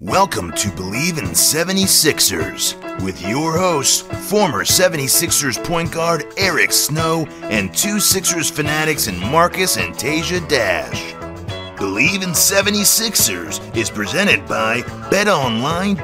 Welcome to Bleav in 76ers with your hosts, former 76ers point guard Eric Snow and two Sixers fanatics in Marcus and Tasia Dash. Bleav in 76ers is presented by betonline.ag.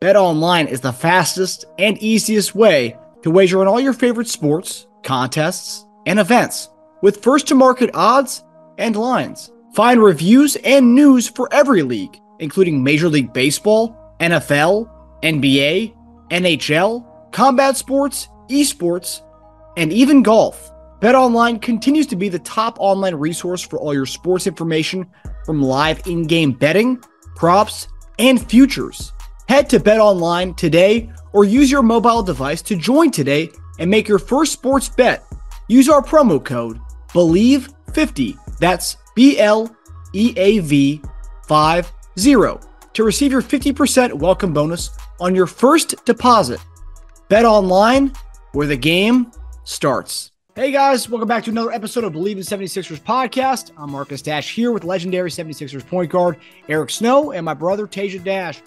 BetOnline is the fastest and easiest way to wager on all your favorite sports, contests, and events with first to market odds and lines. Find reviews and news for every league including Major League Baseball, NFL, NBA, NHL, combat sports, esports, and even golf. BetOnline continues to be the top online resource for all your sports information from live in-game betting, props, and futures. Head to BetOnline today or use your mobile device to join today and make your first sports bet. Use our promo code BLEAV50. That's B L E A V 5 zero to receive your 50% welcome bonus on your first deposit. Bet online where the game starts. Hey guys, welcome back to another episode of Bleav in 76ers podcast. I'm Marcus Dash here with legendary 76ers point guard Eric Snow and my brother Tasia Dash.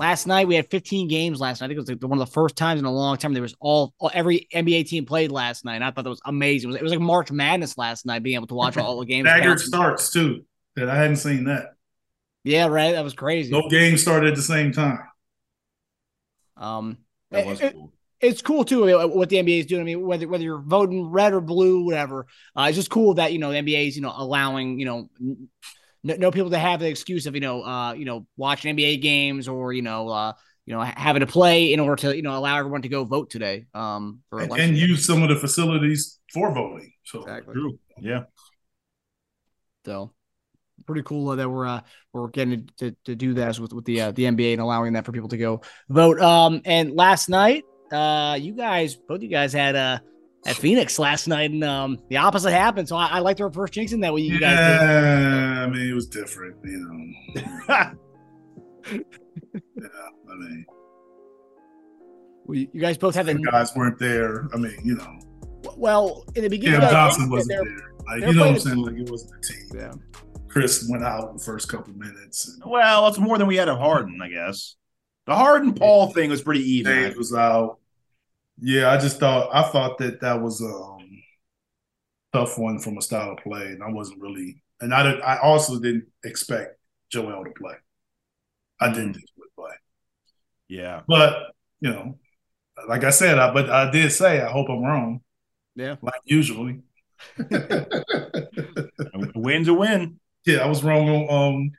Last night we had 15 games last night. I think it was like one of the first times in a long time there was all, all every NBA team played last night. And I thought that was amazing. It was, it was like March Madness last night being able to watch all the games. Staggered starts too. That I hadn't seen that. Yeah, right. That was crazy. No games started at the same time. Um, that was it, cool. It's cool too what the NBA is doing. I mean, whether whether you're voting red or blue, whatever, uh, it's just cool that you know the NBA is you know allowing you know no, no people to have the excuse of you know uh you know watching NBA games or you know uh you know having to play in order to you know allow everyone to go vote today. Um, for and, and use some of the facilities for voting. So exactly. true, yeah. So pretty cool that we're uh, we're getting to, to do that with with the uh, the NBA and allowing that for people to go vote. Um, and last night, uh, you guys, both you guys had uh at Phoenix last night, and um, the opposite happened. So I, I like the reverse jinxing that way you yeah, guys did. I mean, it was different, you know. yeah, I mean, well, you guys both had the guys weren't there. I mean, you know. Well, in the beginning, Cam Johnson wasn't there. Like, you know what I'm saying? Like it wasn't a team. Yeah. Chris went out the first couple minutes. Well, it's more than we had of Harden, I guess. The Harden Paul thing was pretty even. Dave was out. Yeah, I just thought I thought that that was a um, tough one from a style of play, and I wasn't really. And I did, I also didn't expect Joel to play. I didn't think he would play. Yeah, but you know, like I said, I but I did say I hope I'm wrong. Yeah, like usually. a win's a win. Yeah, I was wrong on um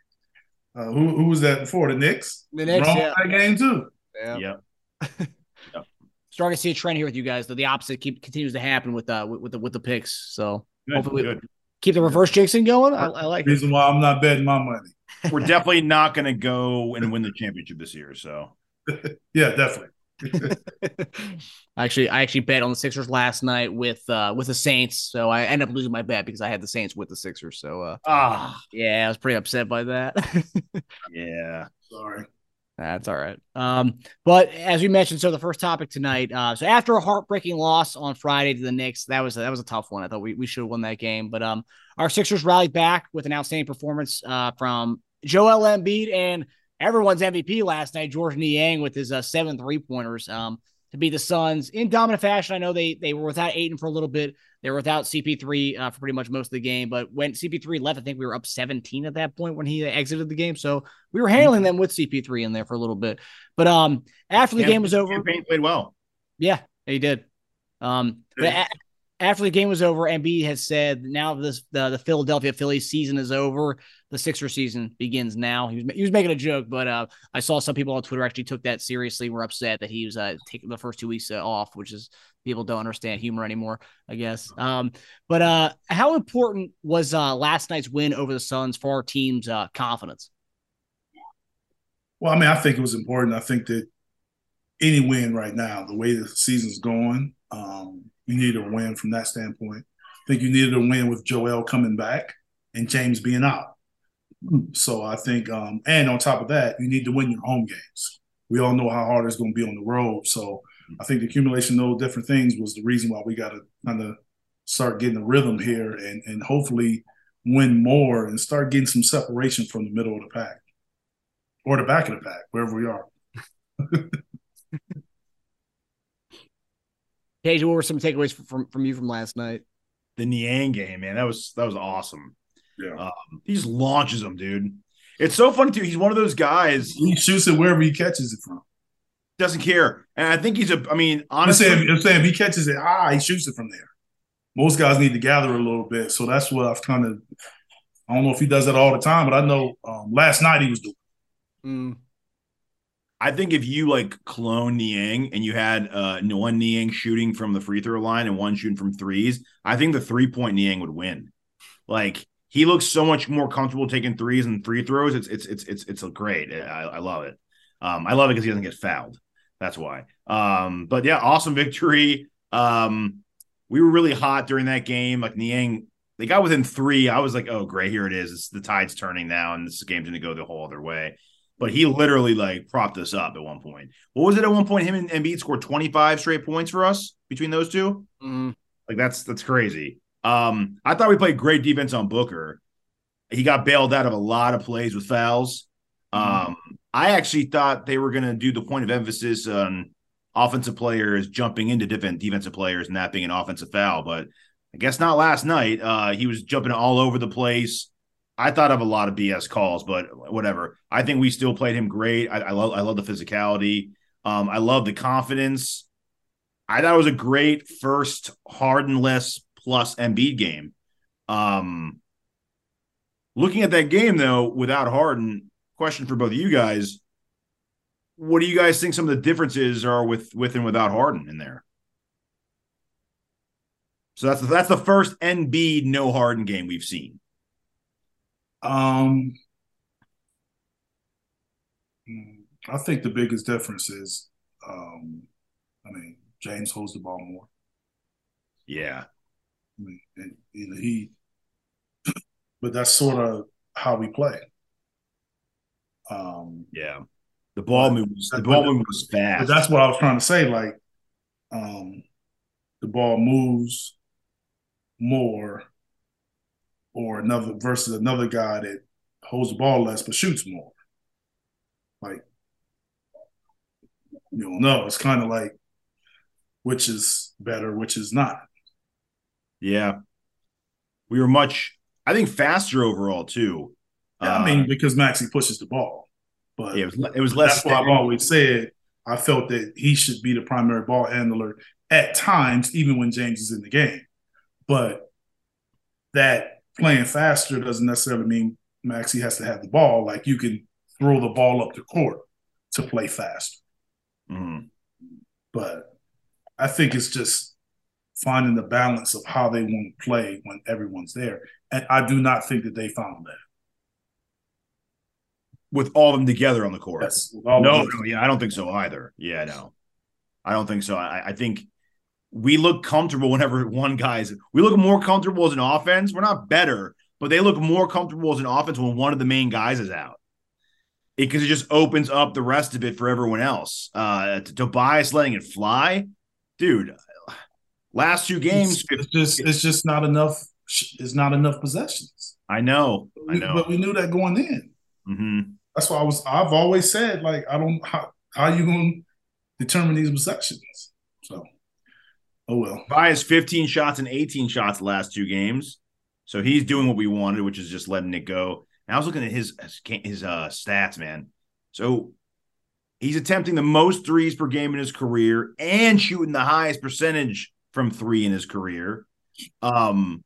uh, who who was that before? The Knicks? The Knicks, wrong yeah. that game too. Yeah. Yep. yep. Starting to see a trend here with you guys, though the opposite keep continues to happen with uh with, with the with the picks. So good, hopefully good. keep the reverse jinxing going. I, I like reason it. why I'm not betting my money. We're definitely not going to go and win the championship this year. So yeah, definitely. actually, I actually bet on the Sixers last night with uh with the Saints, so I ended up losing my bet because I had the Saints with the Sixers. So uh, ah, yeah, I was pretty upset by that. yeah, sorry. That's all right. Um, but as we mentioned, so the first topic tonight. Uh, so after a heartbreaking loss on Friday to the Knicks, that was that was a tough one. I thought we, we should have won that game, but um, our Sixers rallied back with an outstanding performance uh from Joel Embiid and everyone's MVP last night, Georges Niang, with his uh, seven three pointers um, to beat the Suns in dominant fashion. I know they they were without Ayton for a little bit. They were without CP3 uh, for pretty much most of the game. But when CP3 left, I think we were up 17 at that point when he exited the game. So we were handling them with CP3 in there for a little bit. But um, after the game was over, played well. Yeah, he did. Um, but after the game was over, Embiid has said now this the, the Philadelphia Phillies season is over. The Sixer season begins now. He was he was making a joke, but uh, I saw some people on Twitter actually took that seriously. Were upset that he was uh, taking the first two weeks uh, off, which is people don't understand humor anymore, I guess. Um, but uh, how important was uh, last night's win over the Suns for our team's uh, confidence? Well, I mean, I think it was important. I think that any win right now, the way the season's going, um, you need a win from that standpoint. I think you needed a win with Joel coming back and James being out. So I think, um, and on top of that, you need to win your home games. We all know how hard it's going to be on the road. So I think the accumulation of those different things was the reason why we got to kind of start getting a rhythm here and, and hopefully win more and start getting some separation from the middle of the pack or the back of the pack, wherever we are. Paige, what were some takeaways from from you from last night? The Niang game, man, that was that was awesome. Yeah, um, he just launches them, dude. It's so funny too. He's one of those guys. He shoots it wherever he catches it from. Doesn't care, and I think he's a. I mean, honestly, I'm saying, I'm saying if he catches it high, he shoots it from there. Most guys need to gather a little bit, so that's what I've kind of. I don't know if he does that all the time, but I know um, last night he was doing. Mm. I think if you like clone Niang and you had uh one Niang shooting from the free throw line and one shooting from threes, I think the three point Niang would win. Like he looks so much more comfortable taking threes and free throws. It's it's it's it's it's great. I, I love it. Um, I love it because he doesn't get fouled. That's why. Um, but yeah, awesome victory. Um, we were really hot during that game. Like Niang, they got within three. I was like, oh great, here it is. It's, the tide's turning now, and this game's gonna go the whole other way but he literally like propped us up at one point. What was it at one point? Him and Embiid scored 25 straight points for us between those 2 mm. Like that's that's crazy. Um, I thought we played great defense on Booker. He got bailed out of a lot of plays with fouls. Mm. Um, I actually thought they were gonna do the point of emphasis on offensive players jumping into different defensive players and that being an offensive foul, but I guess not last night. Uh, he was jumping all over the place. I thought of a lot of BS calls, but whatever. I think we still played him great. I, I love I love the physicality. Um, I love the confidence. I thought it was a great first Hardenless plus Embiid game. Um, looking at that game though, without Harden, question for both of you guys: What do you guys think some of the differences are with with and without Harden in there? So that's that's the first Embiid no Harden game we've seen. Um, I think the biggest difference is, um, I mean, James holds the ball more. Yeah. I mean, and, you know, he, but that's sort of how we play. Um, yeah. The ball moves. The ball moves fast. that's what I was trying to say. Like, um, the ball moves more or another versus another guy that holds the ball less but shoots more. Like you don't know. It's kind of like which is better, which is not. Yeah. We were much, I think, faster overall too. Yeah, uh, I mean, because Maxey pushes the ball. But yeah, it was, it was less. That's why I've always said I felt that he should be the primary ball handler at times, even when James is in the game. But that playing faster doesn't necessarily mean Maxey has to have the ball. Like you can throw the ball up the court to play fast. Mm-hmm. But I think it's just finding the balance of how they want to play when everyone's there. And I do not think that they found that. With all of them together on the court. Yes. No, no, yeah, I don't think so either. Yeah, no. I don't think so. I, I think we look comfortable whenever one guy's we look more comfortable as an offense. We're not better, but they look more comfortable as an offense when one of the main guys is out. Because it, it, just opens up the rest of it for everyone else. Uh Tobias letting it fly, dude. Last two games, it's, it's just it's just not enough. It's not enough possessions. I know, I know, but we knew that going in. Mm-hmm. That's why I was. I've always said like I don't how how you going to determine these possessions. So Oh well. Bias 15 shots and 18 shots last two games. So he's doing what we wanted, which is just letting it go. And I was looking at his his uh, stats, man. So he's attempting the most threes per game in his career and shooting the highest percentage from three in his career. Um,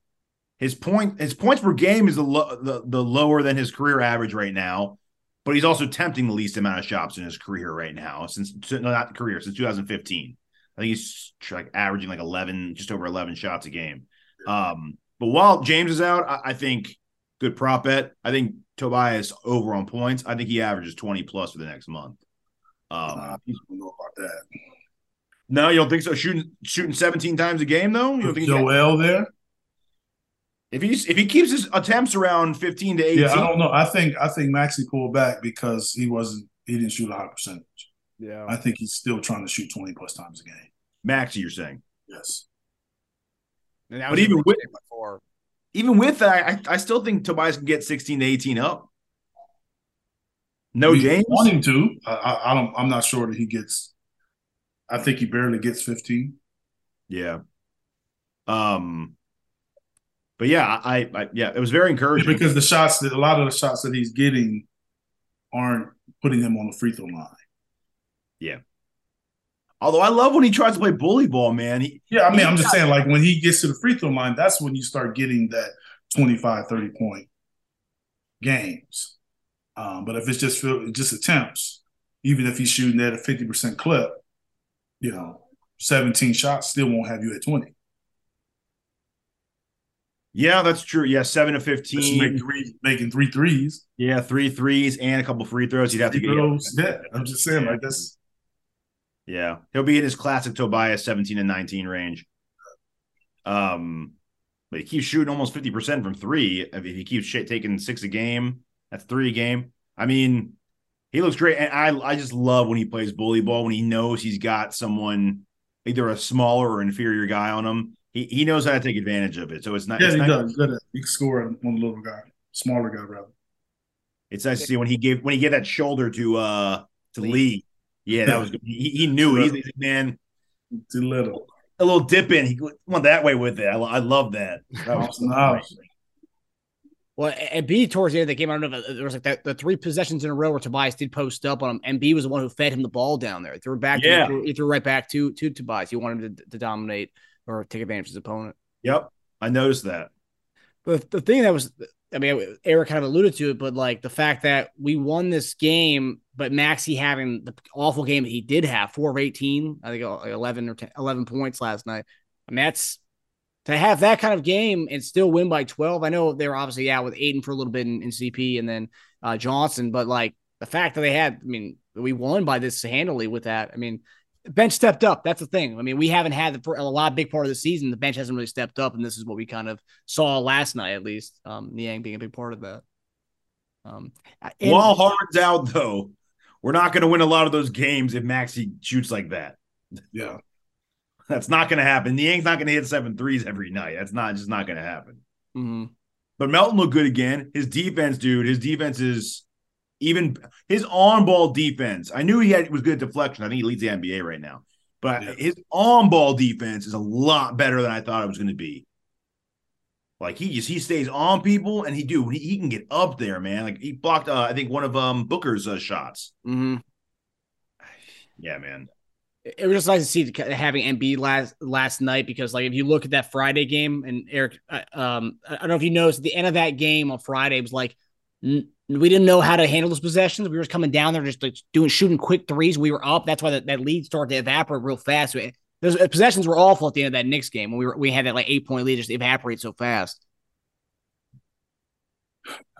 his point his points per game is the, lo- the the lower than his career average right now, but he's also tempting the least amount of shots in his career right now since no, not career since 2015. I think he's like averaging like 11, just over 11 shots a game. Um, but while James is out, I, I think good prop bet. I think Tobias over on points. I think he averages 20 plus for the next month. Um, I don't know about that. No, you don't think so? Shooting shooting 17 times a game though? You don't think he's- Joel there? if he's if he keeps his attempts around 15 to 18, Yeah, I don't know. I think I think Maxey pulled back because he wasn't he didn't shoot a high percentage. Yeah. I think he's still trying to shoot 20 plus times a game. Maxey, you're saying. Yes. And that But even with- before. Even with that, I, I still think Tobias can get 16 to 18 up. No We James. want him to. I, I, I don't I'm not sure that he gets I think he barely gets 15. Yeah. Um. But yeah, I, I yeah, it was very encouraging. Because the shots that a lot of the shots that he's getting aren't putting him on the free throw line. Yeah. Although I love when he tries to play bully ball, man. He, Yeah, I mean, I'm just saying, like when he gets to the free throw line, that's when you start getting that 25, 30 point games. Um, but if it's just just attempts, even if he's shooting at a 50% clip, you know, 17 shots still won't have you at 20. yeah, that's true. Yeah, seven to fifteen. make three, making three threes. yeah, three threes and a couple free throws. You'd have to get. throws. Yeah, I'm just saying, like that's Yeah, he'll be in his classic Tobias 17 and 19 range. Um, but he keeps shooting almost 50% from three. If he keeps taking six a game, that's three a game. I mean, he looks great. And I, I just love when he plays bully ball, when he knows he's got someone, either a smaller or inferior guy on him. He, he knows how to take advantage of it. So it's not, yeah, it's he not does. Good at he can score on the little guy, smaller guy rather. It's nice to see when he gave when he gave that shoulder to uh to Lee. Lee. Yeah, that was good. He, he knew it. He's, he's like, man, Too little. a little dip in. He went that way with it. I, I love that. That was Awesome. Nice. Well, and B towards the end of the game, I don't know if there was like that the three possessions in a row where Tobias did post up on him, and B was the one who fed him the ball down there. He threw it back, to, Yeah. he, threw, he threw right back to to Tobias. He wanted him to, to dominate or take advantage of his opponent. Yep, I noticed that. But the thing that was, I mean, Eric kind of alluded to it, but like the fact that we won this game, but Maxey having the awful game that he did have, four of 18, I think uh, like 11 or 10, 11 points last night. I mean, that's to have that kind of game and still win by 12. I know they were obviously out with Ayton for a little bit in, in CP and then uh, Johnson, but like the fact that they had, I mean, we won by this handily with that. I mean, bench stepped up. That's the thing. I mean, we haven't had the, for a lot big part of the season. The bench hasn't really stepped up, and this is what we kind of saw last night, at least. Um, Niang being a big part of that. Um, and- While Harden's out, though, we're not going to win a lot of those games if Maxey shoots like that. Yeah. That's not going to happen. The Niang's not going to hit seven threes every night. That's not just not going to happen. Mhm. But Melton looked good again. His defense, dude, his defense is even his on-ball defense. I knew he had was good at deflection. I think he leads the NBA right now. But Yeah. his on-ball defense is a lot better than I thought it was going to be. Like he just he stays on people and he do he, he can get up there, man. Like he blocked uh, I think one of um Booker's uh, shots. Mhm. Yeah, man. It was just nice to see having Embiid last last night because, like, if you look at that Friday game and Eric, uh, um, I don't know if you noticed at the end of that game on Friday was like n- we didn't know how to handle those possessions. We were just coming down there, just like doing shooting quick threes. We were up. That's why that, that lead started to evaporate real fast. Those uh, possessions were awful at the end of that Knicks game when we were we had that like eight point lead just evaporate so fast.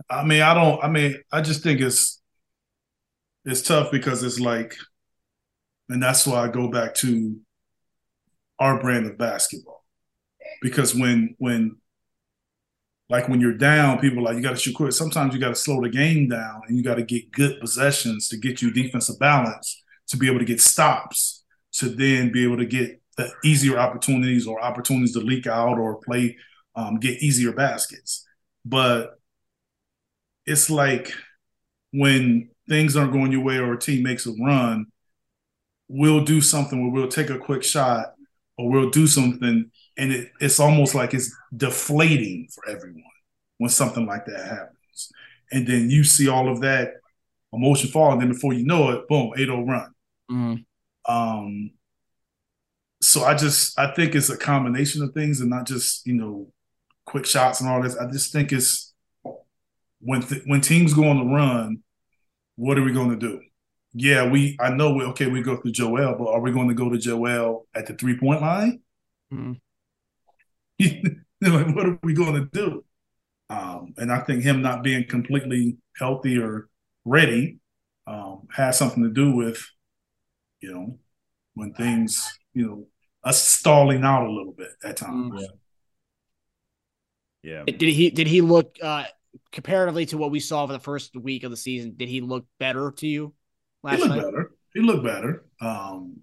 I mean, I don't. I mean, I just think it's it's tough because it's like, and that's why I go back to our brand of basketball. Because when when like when you're down, people like you got to shoot quick. Sometimes you got to slow the game down, and you got to get good possessions to get you defensive balance to be able to get stops to then be able to get the easier opportunities or opportunities to leak out or play um, get easier baskets. But it's like when things aren't going your way or a team makes a run, we'll do something where we'll take a quick shot or we'll do something, and it, it's almost like it's deflating for everyone when something like that happens. And then you see all of that emotion fall, and then before you know it, boom, 8 0 run. Mhm. Um, so I just I think it's a combination of things and not just you know quick shots and all this. I just think it's when th- when teams go on the run, what are we going to do? Yeah, we I know we okay we go to Joel, but are we going to go to Joel at the three point line? Mm-hmm. like, what are we going to do? Um, and I think him not being completely healthy or ready um, has something to do with, you know, when things, you know, us stalling out a little bit at times. Yeah. Yeah. Did he did he look uh comparatively to what we saw for the first week of the season? Did he look better to you? Last he looked night? better. He looked better. Um,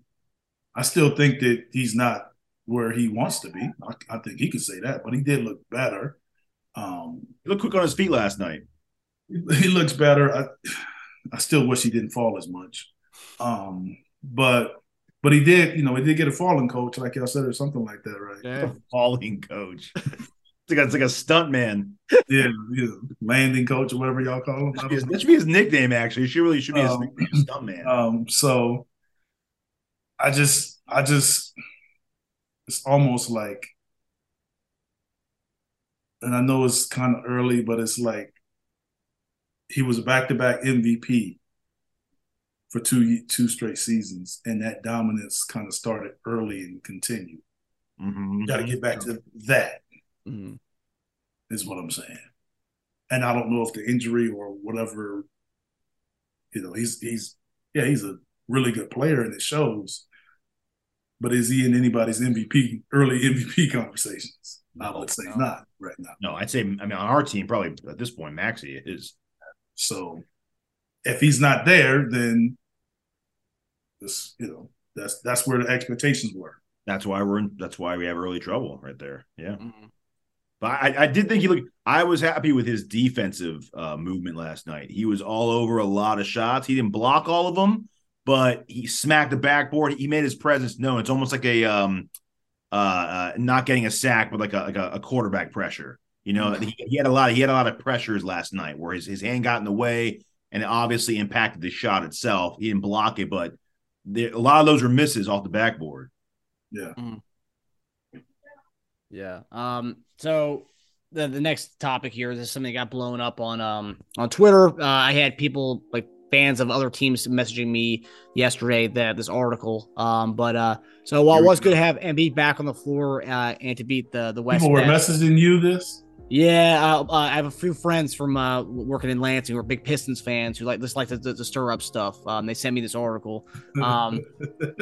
I still think that he's not where he wants to be. I, I think he could say that, but he did look better. Um, he looked quick on his feet last night. He, he looks better. I, I still wish he didn't fall as much. Um, but but he did, you know, he did get a falling coach, like y'all said, or something like that, right? Yeah. Falling coach. it's like a, it's like a stunt man. Yeah, yeah, landing coach or whatever y'all call him. That should, that should be his nickname. Actually, she really should be his um, nickname, stunt man. Um, so I just, I just, it's almost like, and I know it's kind of early, but it's like he was back to back MVP for two two straight seasons, and that dominance kind of started early and continued. Mm-hmm. Got to get back to that. Mm-hmm. Is what I'm saying. And I don't know if the injury or whatever, you know, he's he's yeah, he's a really good player and it shows. But is he in anybody's MVP early MVP conversations? I would say no. not right now. No, I'd say I mean on our team probably at this point Maxey is. So if he's not there, then this, you know, that's that's where the expectations were. That's why we're in. That's why we have early trouble right there. Yeah. Mm-hmm. But I, I did think he looked. I was happy with his defensive uh, movement last night. He was all over a lot of shots. He didn't block all of them, but he smacked the backboard. He made his presence known. It's almost like a um, uh, uh not getting a sack, but like a like a, a quarterback pressure. You know, he, he, had a lot. Of, he had a lot of pressures last night where his his hand got in the way, and it obviously impacted the shot itself. He didn't block it, but there, a lot of those were misses off the backboard. Yeah. Mm. Yeah. Um. So the the next topic here is something that got blown up on um on Twitter. Uh, I had people like fans of other teams messaging me yesterday that this article. Um. But uh. So while it was good to have Embiid back on the floor uh, and to beat the the West, people were messaging you this. Yeah, uh, uh, I have a few friends from uh, working in Lansing who are big Pistons fans who like just like to, to, to stir up stuff. Um, they sent me this article. Um,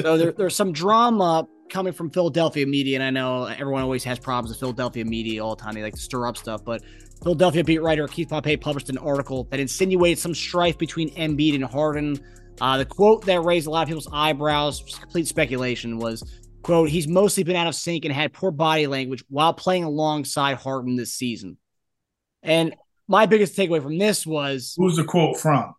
so there, there's some drama coming from Philadelphia media, and I know everyone always has problems with Philadelphia media all the time. They like to stir up stuff, but Philadelphia beat writer Keith Pompey published an article that insinuated some strife between Embiid and Harden. Uh, the quote that raised a lot of people's eyebrows, complete speculation, was Quote, he's mostly been out of sync and had poor body language while playing alongside Harden this season. And my biggest takeaway from this was who's the quote from?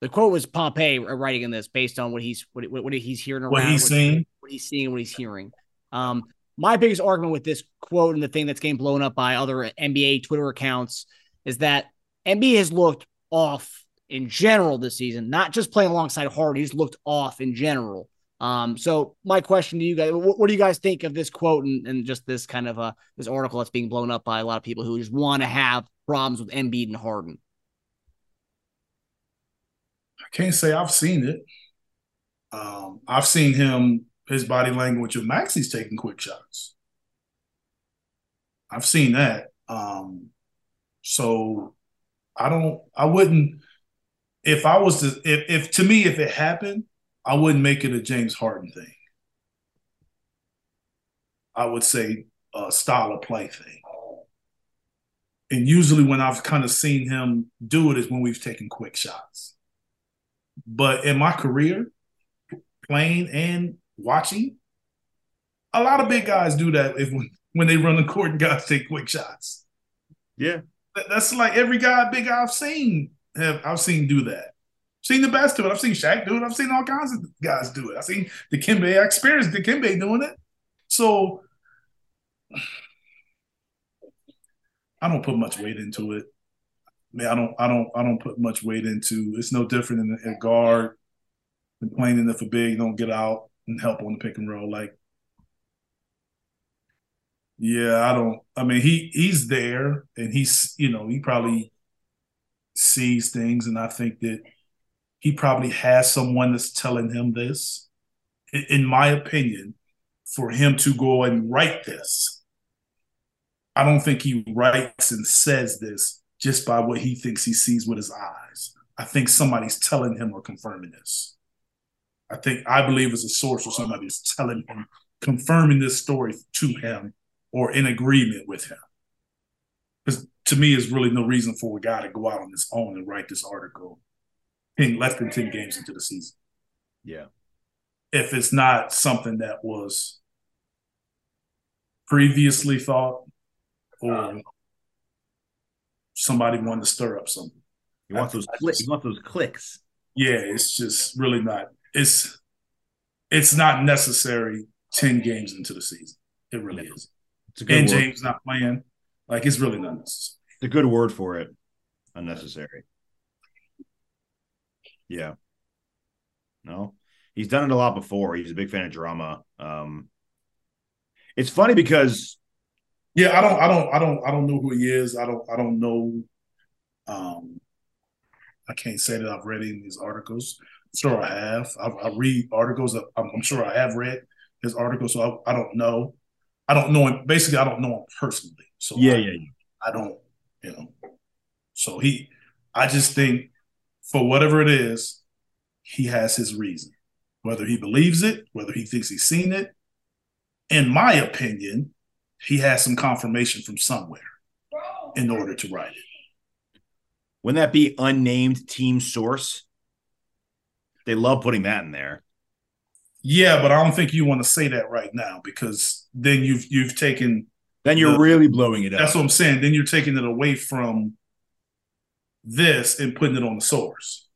The quote was Pompey writing in this based on what he's what, what, he's hearing around, what he's what, seeing, he's seeing, what he's hearing. Um, my biggest argument with this quote and the thing that's getting blown up by other NBA Twitter accounts is that NBA has looked off in general this season, not just playing alongside Harden. He's looked off in general. Um, so my question to you guys, what, what do you guys think of this quote and, and just this kind of uh this article that's being blown up by a lot of people who just want to have problems with Embiid and Harden? I can't say I've seen it. Um, I've seen him his body language of Maxey's taking quick shots. I've seen that. Um, so I don't I wouldn't if I was to if, if to me if it happened, I wouldn't make it a James Harden thing. I would say a style of play thing. And usually, when I've kind of seen him do it, is when we've taken quick shots. But in my career, playing and watching, a lot of big guys do that if when they run the court and guys take quick shots. Yeah, that's like every guy, big guy I've seen have I've seen do that seen the best do it. I've seen Shaq do it. I've seen all kinds of guys do it. I've seen Dikembe. I experienced Dikembe doing it. So I don't put much weight into it. I mean, I don't, I don't, I don't put much weight into. It's no different than a guard complaining if a big don't get out and help on the pick and roll. Like Yeah, I don't. I mean, he he's there, and he's you know he probably sees things, and I think that he probably has someone that's telling him this. In, in my opinion, for him to go and write this, I don't think he writes and says this just by what he thinks he sees with his eyes. I think somebody's telling him or confirming this. I think I believe is a source or somebody's telling him, confirming this story to him or in agreement with him. Because to me, there's really no reason for a guy to go out on his own and write this article in less than 10 games into the season. Yeah. If it's not something that was previously thought or uh, somebody wanted to stir up something. You want those clicks. You want those clicks. Yeah, it's just really not. It's it's not necessary 10 games into the season. It really is. It's a good And word. James not playing. Like it's really not necessary. It's a good word for it. Unnecessary. Yeah. No, he's done it a lot before. He's a big fan of drama. Um, it's funny because Yeah, I don't I don't I don't I don't know who he is. I don't I don't know um I can't say that I've read any of these articles. Sure I have. I, I read articles. I'm, I'm sure I have read his articles, so I, I don't know. I don't know him. Basically, I don't know him personally. So yeah, I, yeah, yeah. I don't, you know. So he, I just think for whatever it is, he has his reason. Whether he believes it, whether he thinks he's seen it, in my opinion, he has some confirmation from somewhere in order to write it. Wouldn't that be unnamed team source? They love putting that in there. Yeah, but I don't think you want to say that right now because then you've you've taken Then you're The- really blowing it up. that's what I'm saying. Then you're taking it away from this and putting it on the source.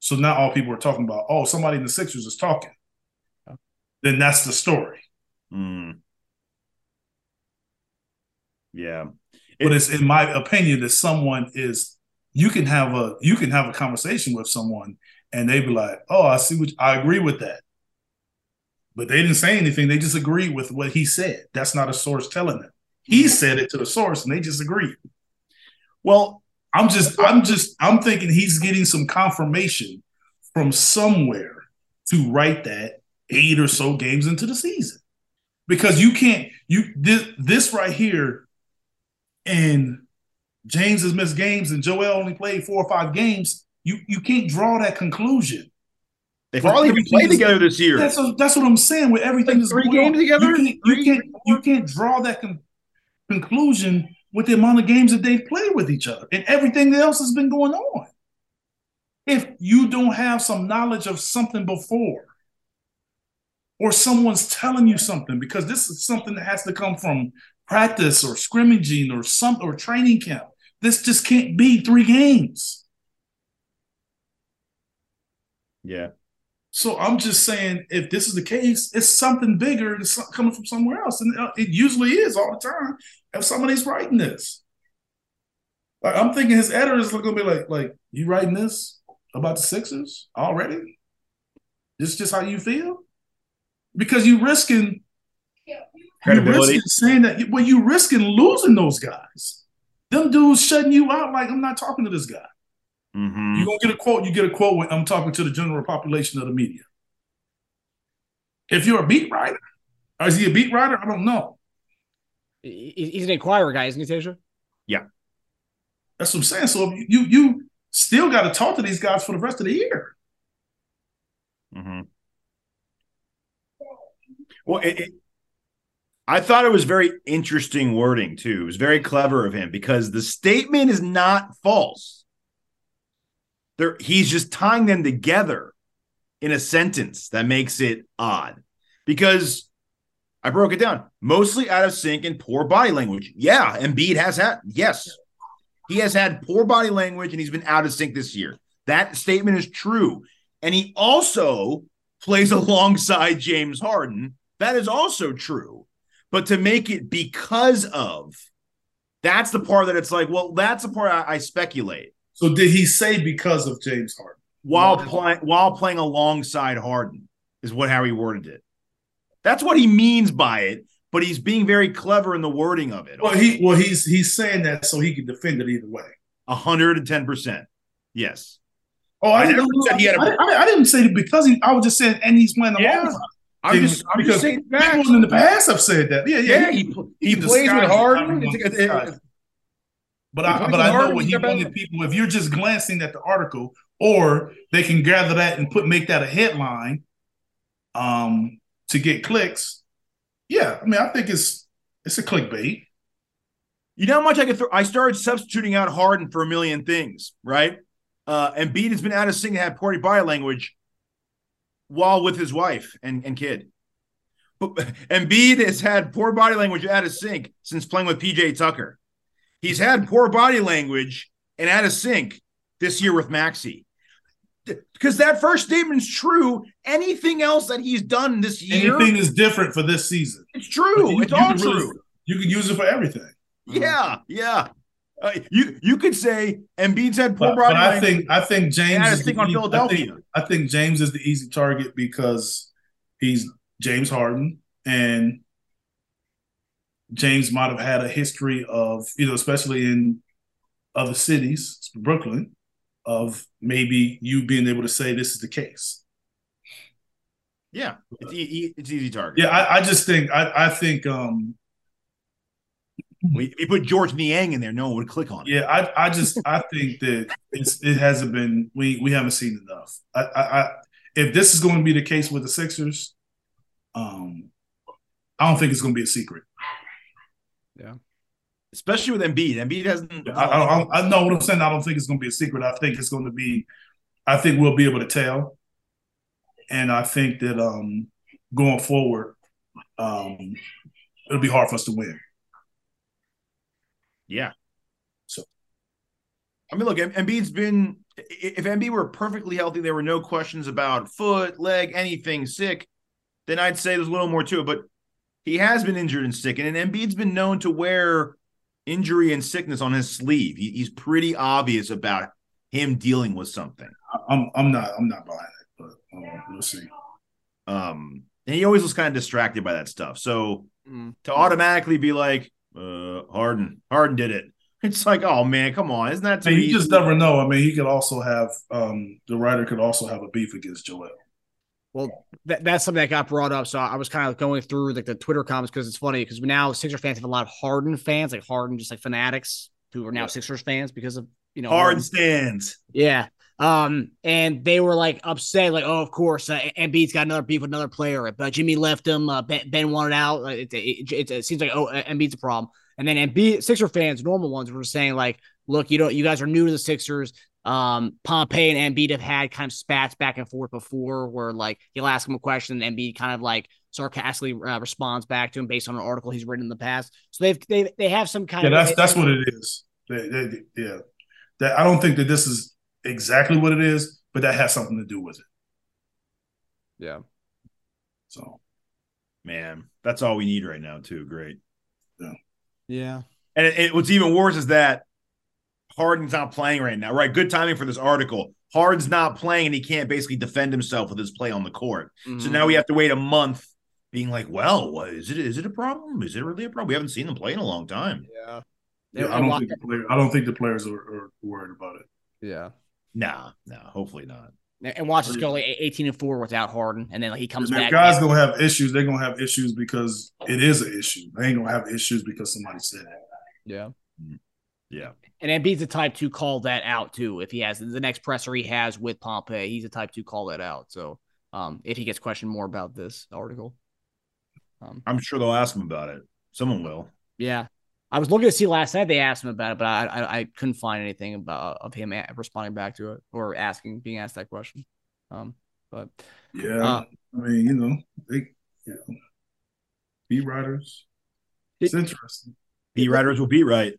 So now all people are talking about, oh, somebody in the Sixers is talking. Then that's the story. Mm. Yeah. But it's in my opinion that someone is you can have a you can have a conversation with someone and they'd be like, oh, I see what I agree with that. But they didn't say anything. They just agreed with what he said. That's not a source telling them. He said it to the source and they just agreed. Well, I'm just, I'm just, I'm thinking he's getting some confirmation from somewhere to write that eight or so games into the season, because you can't, you this, this right here, and James has missed games and Joel only played four or five games. You you can't draw that conclusion. they've hardly even played together this year. That's what, that's what I'm saying. With everything Like that's three going on. games together? you can't, you can't, you can't draw that con- conclusion with the amount of games that they've played with each other and everything else has been going on. If you don't have some knowledge of something before, or someone's telling you something, because this is something that has to come from practice or scrimmaging or some or training camp. This just can't be three games. Yeah. So I'm just saying, if this is the case, it's something bigger and it's coming from somewhere else, and uh, it usually is all the time. If somebody's writing this, like I'm thinking, his editor is going to be like, "Like you writing this about the Sixers already? This is just how you feel? Because you risking you Credibility. risking saying that. Well, you risking losing those guys. Them dudes shutting you out. Like I'm not talking to this guy. Hmm You're gonna get a quote. You get a quote when I'm talking to the general population of the media. If you're a beat writer, or is he a beat writer? I don't know. He's an inquirer guy, isn't he, yeah That's what I'm saying. So you you still got to talk to these guys for the rest of the year. Mm-hmm. Well, it, it- I thought it was very interesting wording too. It was very clever of him because the statement is not false. He's just tying them together in a sentence that makes it odd. Because I broke it down, mostly out of sync and poor body language. Yeah, Embiid has had yes, he has had poor body language and he's been out of sync this year. That statement is true, and he also plays alongside James Harden. That is also true. But to make it because of, that's the part that it's like, well, that's the part I, I speculate So did he say because of James Harden? while playing while playing alongside Harden is what how he worded it. That's what he means by it. but he's being very clever in the wording of it. Well, he well he's he's saying that so he can defend it either way. hundred and ten percent. Yes. Oh, I, I didn't, never said he had a- I, I- I didn't say it because he. I was just saying, and he's playing the Yeah. I'm just, I'm Because just saying People in the past have said that. Yeah, yeah. Yeah, he, he, can plays with. Harden. I mean, It's- it's- disguise it. But I but I know what he wanted people. If you're just glancing at the article, or they can gather that and put make that a headline, um, to get clicks. Yeah, I mean, I think it's it's a clickbait. You know how much I could throw? I started substituting out Harden for a million things, right? Uh, and Embiid has been out of sync and had poor body language while with his wife and, and kid. But Embiid has had poor body language out of sync since playing with PJ Tucker. He's had poor body language and out of sync this year with Maxey. Because that first statement is true. Anything else that he's done this year, Anything is different for this season. it's true. You- it's you all can really- true. You can use it for everything. Yeah, yeah. Uh, you you could say Embiid's had poor But, body but I think I think James and had a is the on easy- I Philadelphia. think, I think James is the easy target because he's James Harden and James might have had a history of you know especially in other cities, Brooklyn, of maybe you being able to say this is the case. yeah, it's, e- it's easy target. Yeah, I, I just think I, I think um we, put George Niang in there, no one would click on it. Yeah, I, I just I think that it's it hasn't been we we haven't seen enough. I, I, I if this is going to be the case with the Sixers, um, I don't think it's going to be a secret. Especially with Embiid. Embiid hasn't. I, I, I, I know what I'm saying. I don't think it's going to be a secret. I think it's going to be. I think we'll be able to tell, and I think that um going forward, um, it'll be hard for us to win. yeah. So- I mean, look, Em- Embiid's been. If Embiid were perfectly healthy, there were no questions about foot, leg, anything sick. Then I'd say there's a little more to it. But he has been injured and sick, and Embiid's been known to wear injury and sickness on his sleeve. He, he's pretty obvious about him dealing with something. I'm I'm not I'm not buying it, but um, we'll see. Um, and he always was kind of distracted by that stuff. So Mm. to automatically be like, uh, Harden, Harden did it. It's like, oh man, come on, isn't that too I mean, easy? you just never know. I mean, he could also have um, the writer could also have a beef against Joel. Well, that, that's something that got brought up. So I was kind of going through like the Twitter comments because it's funny because now Sixer fans have a lot of Harden fans, like Harden, just like fanatics who are now Sixers fans because of you know Harden stands. Yeah. Um, and they were like upset, like, oh, of course, uh, Embiid's got another beef with another player, but Jimmy left him. Uh, ben, ben wanted out. Uh, It, it, it, it seems like oh, Embiid's a problem. And then Embiid, Sixer fans, normal ones, were saying like, look, you don't, you guys are new to the Sixers. Um, Pompey and Embiid have had kind of spats back and forth before, where like he'll ask him a question, and Embiid kind of like sarcastically uh, responds back to him based on an article he's written in the past. So they've they they have some kind Yeah, of that's that's what it is. They- they- yeah, that I don't think that this is exactly what it is, but that has something to do with it. yeah. So Man, that's all we need right now, too. Great. Yeah. And it, it- what's even worse is that Harden's not playing right now. Right. Good timing for this article. Harden's not playing and he can't basically defend himself with his play on the court. Mm-hmm. So now we have to wait a month being like, well, what, is it is it a problem? Is it really a problem? We haven't seen them play in a long time. yeah. yeah, I don't think the player, I don't think the players are, are worried about it. yeah. Nah, nah, hopefully not. and watch us go like 18 and 4 without Harden, and then like, he comes back. guys gonna have issues, they're gonna have issues because it is an issue. They ain't gonna have issues because somebody said it. yeah. Yeah. And Embiid's the type to call that out too. If he has the next presser he has with Pompey, he's the type to call that out. So um, if he gets questioned more about this article, um, I'm sure they'll ask him about it. Someone will. yeah, I was looking to see last night they asked him about it, but I I, I couldn't find anything about of him a- responding back to it or asking being asked that question. Um, but Yeah, Uh, I mean, you know, they, you know, beat writers. It's interesting. Beat writers will be right.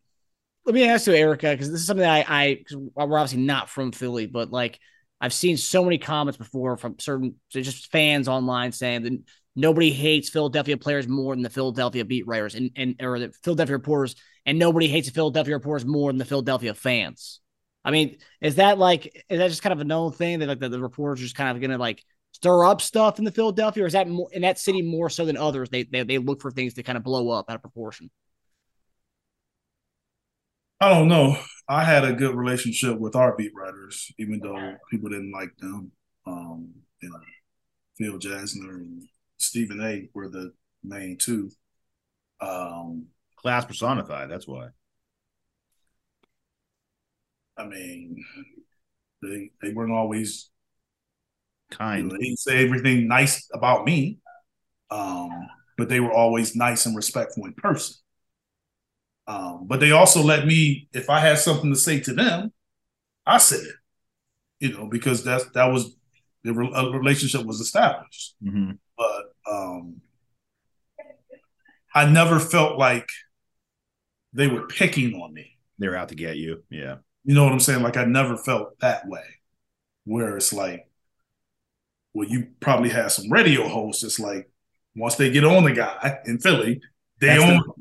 Let me ask you, Erica, because this is something I, I we're obviously not from Philly, but like I've seen so many comments before from certain just fans online saying that nobody hates Philadelphia players more than the Philadelphia beat writers and, and or the Philadelphia reporters, and nobody hates the Philadelphia reporters more than the Philadelphia fans. I mean, is that like is that just kind of a known thing that like the, the reporters are just kind of gonna like stir up stuff in the Philadelphia, or is that more, in that city more so than others? They, they they look for things to kind of blow up out of proportion. I don't know. I had a good relationship with our beat writers, even though people didn't like them. Um, you know, Phil Jasner and Stephen A. were the main two. Um, Class personified. That's why. I mean, they they weren't always Kind. You know, they didn't say everything nice about me, um, but they were always nice and respectful in person. Um, but they also let me, if I had something to say to them, I said it, you know, because that's that was the re- relationship was established. Mm-hmm. But um, I never felt like they were picking on me. They're out to get you. Yeah. You know what I'm saying? Like I never felt that way, where it's like, well, you probably have some radio hosts. It's like once they get on the guy in Philly, they That's own. him.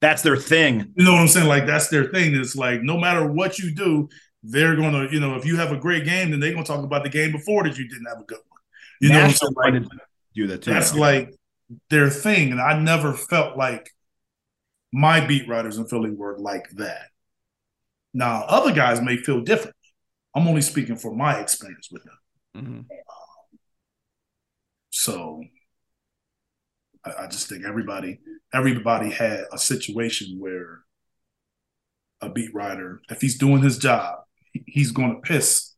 That's their thing. You know what I'm saying? Like that's their thing. It's like no matter what you do, they're gonna, you know, if you have a great game, then they're gonna talk about the game before that you didn't have a good one. You know what I'm saying? Like, wanted do that too. that's like their thing, and I never felt like my beat writers in Philly were like that. Now, other guys may feel different. I'm only speaking for my experience with them. Mm-hmm. So I, I just think everybody everybody had a situation where a beat writer, if he's doing his job, he's going to piss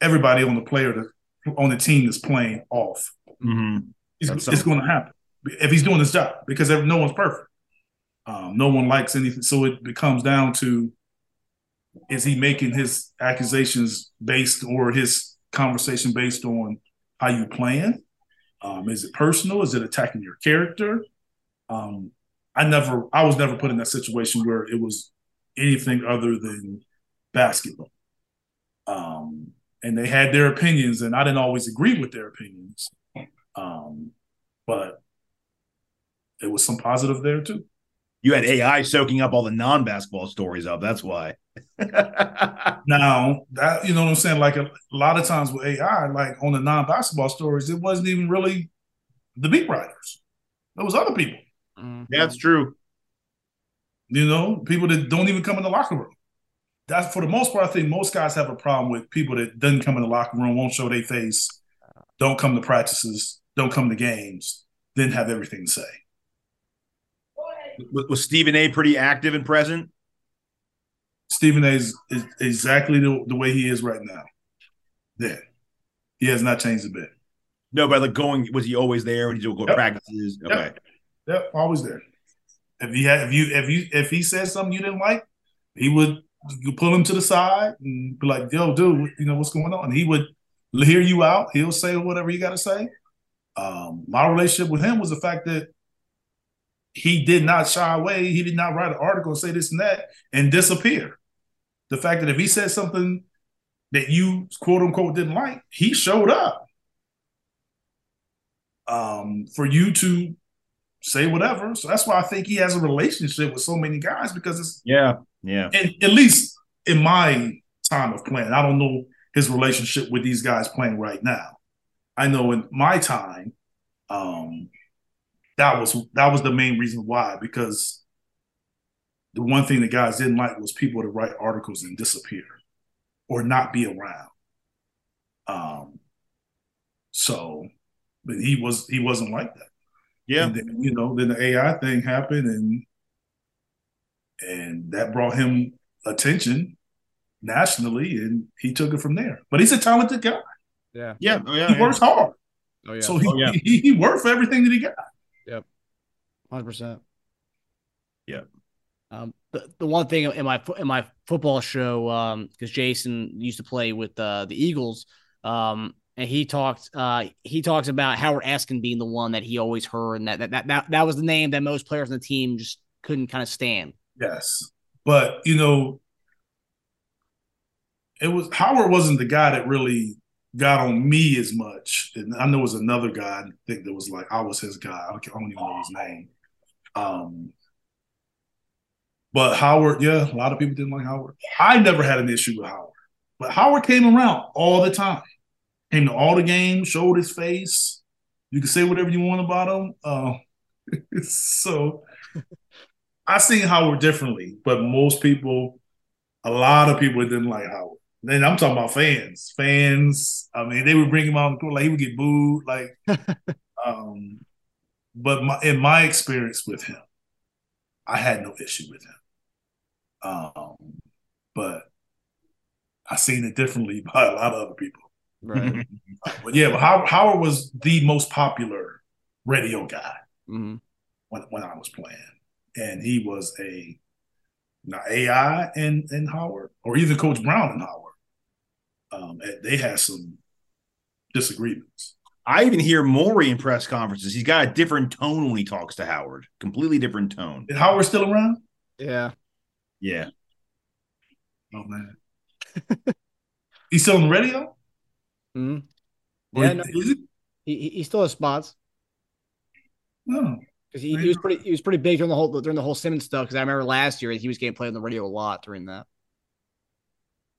everybody on the player to, on the team that's playing off. Mhm. It's, it's going to happen if he's doing his job because every, no one's perfect. Um, no one likes anything, so it becomes down to is he making his accusations based or his conversation based on how you playing? Um, is it personal? Is it attacking your character? Um, I never, I was never put in that situation where it was anything other than basketball. Um, and they had their opinions, and I didn't always agree with their opinions. Um, but it was some positive there too. You had AI soaking up all the non-basketball stories up. That's why. Now that you know what I'm saying, like a, a lot of times with AI, like on the non-basketball stories, it wasn't even really the beat writers. It was other people. Mm-hmm. That's true. You know, people that don't even come in the locker room. That's for the most part. I think most guys have a problem with people that doesn't come in the locker room, won't show their face, don't come to practices, don't come to games, then have everything to say. Was, was Stephen A. pretty active and present? Stephen A. is, is exactly the, the way he is right now. Then he has not changed a bit. No, but like going, was he always there when he go Yep. practices? Yep. Okay. Yep, always there. If he had, if you, if you, if he said something you didn't like, he would you pull him to the side and be like, "Yo, dude, you know what's going on?" And he would hear you out. He'll say whatever you got to say. Um, my relationship with him was the fact that he did not shy away. He did not write an article and say this and that and disappear. The fact that if he said something that you quote unquote didn't like, he showed up. Um, for you to say whatever. So that's why I think he has a relationship with so many guys because it's Yeah. Yeah. and at least in my time of playing, I don't know his relationship with these guys playing right now. I know in my time, um, that was that was the main reason why because the one thing the guys didn't like was people to write articles and disappear or not be around. Um, so, but he was he wasn't like that. Yeah. And then, you know, then the AI thing happened and and that brought him attention nationally and he took it from there. But he's a talented guy. Yeah. Yeah. Oh, yeah. He yeah. works hard. Oh yeah. So he, Oh, yeah. he he worked for everything that he got. Yep. Hundred percent. Yeah. Um, the, the one thing in my in my football show, um, because Jason used to play with uh, the Eagles, um, and he talked, uh, he talks about Howard Eskin being the one that he always heard, and that that that that, that was the name that most players on the team just couldn't kind of stand. Yes. But you know, it was Howard wasn't the guy that really got on me as much. And I know it was another guy I think that was like I was his guy. I don't I don't even know his name. Um but Howard, yeah, a lot of people didn't like Howard. I never had an issue with Howard. But Howard came around all the time. came to all the games, showed his face. You can say whatever you want about him. Uh, so I seen Howard differently, but most people, a lot of people didn't like Howard. Then I'm talking about fans. Fans, I mean, they would bring him on the court, like he would get booed. Like, um, but my, in my experience with him, I had no issue with him. Um, but I seen it differently by a lot of other people. Right. but yeah, but Howard, Howard was the most popular radio guy hmm when, when I was playing. And he was a now AI and and Howard, or even Coach Brown and Howard. Um, they had some disagreements. I even hear Maury in press conferences. He's got a different tone when he talks to Howard. Completely different tone. Is Howard still around? Yeah. Yeah. Oh man, he's still on the radio. hmm Yeah, no, is it? he, he he still has spots No. because he, he was pretty he was pretty big during the whole during the whole Simmons stuff. Because I remember last year he was getting played on the radio a lot during that.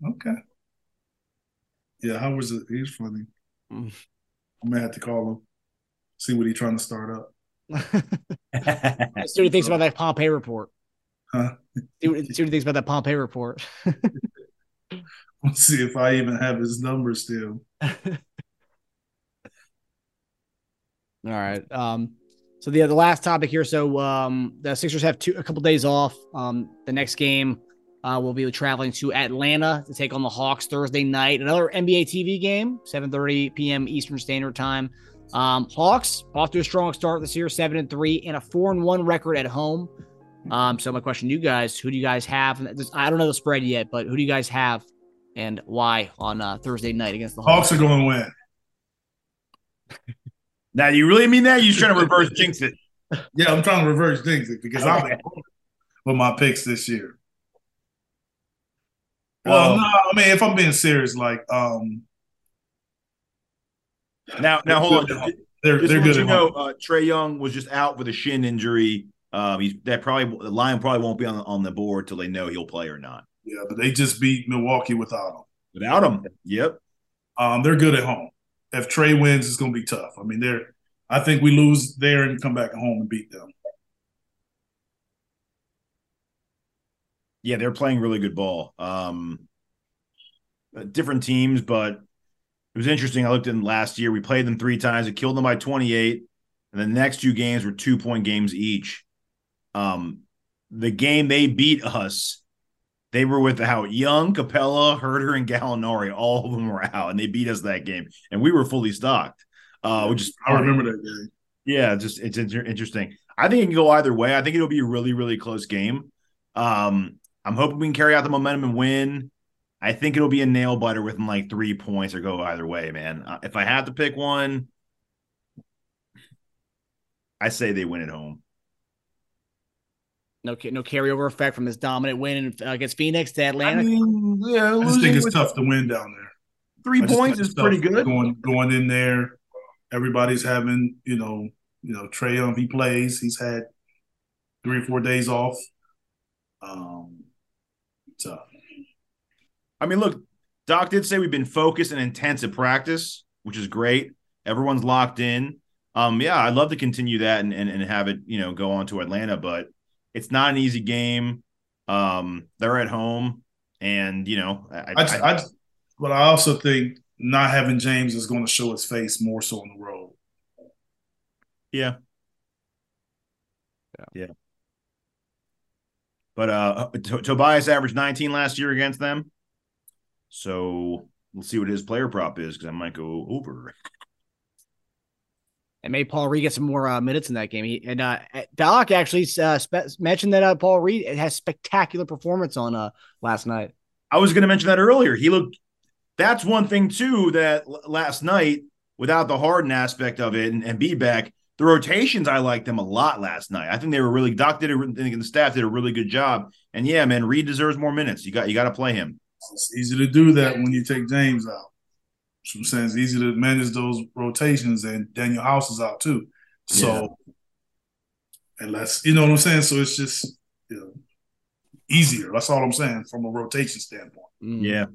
Okay. Yeah, how was it? he's funny. Mm. I'm gonna have to call him, see what he's trying to start up. See what he thinks about that Pompey report. Huh? See what, see what he thinks about that Pompey report. Let's see if I even have his number still. All right. Um, so the the last topic here. So um, the Sixers have two a couple days off. Um, the next game uh, will be traveling to Atlanta to take on the Hawks Thursday night. Another NBA TV game, 7:30 p.m. Eastern Standard Time. Um, Hawks off to a strong start this year, seven and three, and a four and one record at home. Um, so my question to you guys: Who do you guys have? And this- I don't know the spread yet, but who do you guys have, and why on uh, Thursday night against the Hawks? Hawks are going to win. Now, you really mean that? You're trying to reverse jinx it. Yeah, I'm trying to reverse things it because I'm with my picks this year. Well, Well- no, I mean, if I'm being serious, like, um, Now, now hold on. they're, Just they're good you know, uh, Trae Young was just out with a shin injury. Um, he's that probably the line probably won't be on on the board till they know he'll play or not. Yeah, but they just beat Milwaukee without him. Without him, yep. Um, they're good at home. If Trae wins, it's going to be tough. I mean, they're. I think we lose there and come back at home and beat them. Yeah, they're playing really good ball. Um, uh, different teams, but it was interesting. I looked in last year. We played them three times. It killed them by 28. And the next two games were two point games each. Um, the game they beat us, they were without Young, Capela, Herder, and Gallinari. All of them were out, and they beat us that game. And we were fully stocked, uh, which is I remember that game. yeah, just it's inter- interesting. I think it can go either way. I think it'll be a really, really close game. Um, I'm hoping we can carry out the momentum and win. I think it'll be a nail biter within like three points or go either way, man. Uh, if I have to pick one, I say they win at home. No, no carryover effect from this dominant win uh, against Phoenix to Atlanta. I mean, yeah, I just think it's tough to win down there. three I points is pretty good. Going going in there, everybody's having you know you know Trae Young he plays. He's had three or four days off. Um, tough. I mean, look, Doc did say we've been focused and intense at practice, which is great. Everyone's locked in. Um, yeah, I'd love to continue that and, and, and have it, you know, go on to Atlanta, but it's not an easy game. Um, they're at home, and you know, I, I, just, I just, but I also think not having James is going to show his face more so on the road. yeah, yeah. But uh, T- Tobias averaged 19 last year against them, so we'll see what his player prop is because I might go over. And maybe Paul Reed get some more uh, minutes in that game. He, and uh, Doc actually uh, spe- mentioned that uh, Paul Reed has spectacular performance on uh, last night. I was going to mention that earlier. He looked. That's one thing too. That l- last night, without the Harden aspect of it and, and be back, the rotations I liked them a lot last night. I think they were really. Doc did. A, I think the staff did a really good job. And yeah, man, Reed deserves more minutes. You got you got to play him. It's easy to do that when you take James out. So I'm saying it's easy to manage those rotations, and Danuel House is out too. So, unless you know what I'm saying, so it's just you know easier. That's all I'm saying from a rotation standpoint. Mm. Yeah,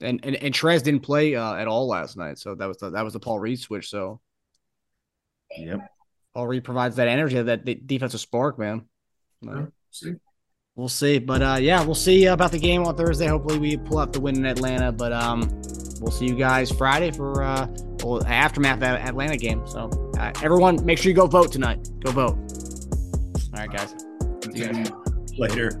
And and, and Trez didn't play uh, at all last night, so that was the, that was the Paul Reed switch. So, yep, Paul Reed provides that energy, that defensive spark, man. Yeah, see. We'll see, but uh, yeah, we'll see about the game on Thursday. Hopefully, we pull out the win in Atlanta. But um, we'll see you guys Friday for uh, well, aftermath that Atlanta game. So uh, everyone, make sure you go vote tonight. Go vote. All right, guys. See you guys later.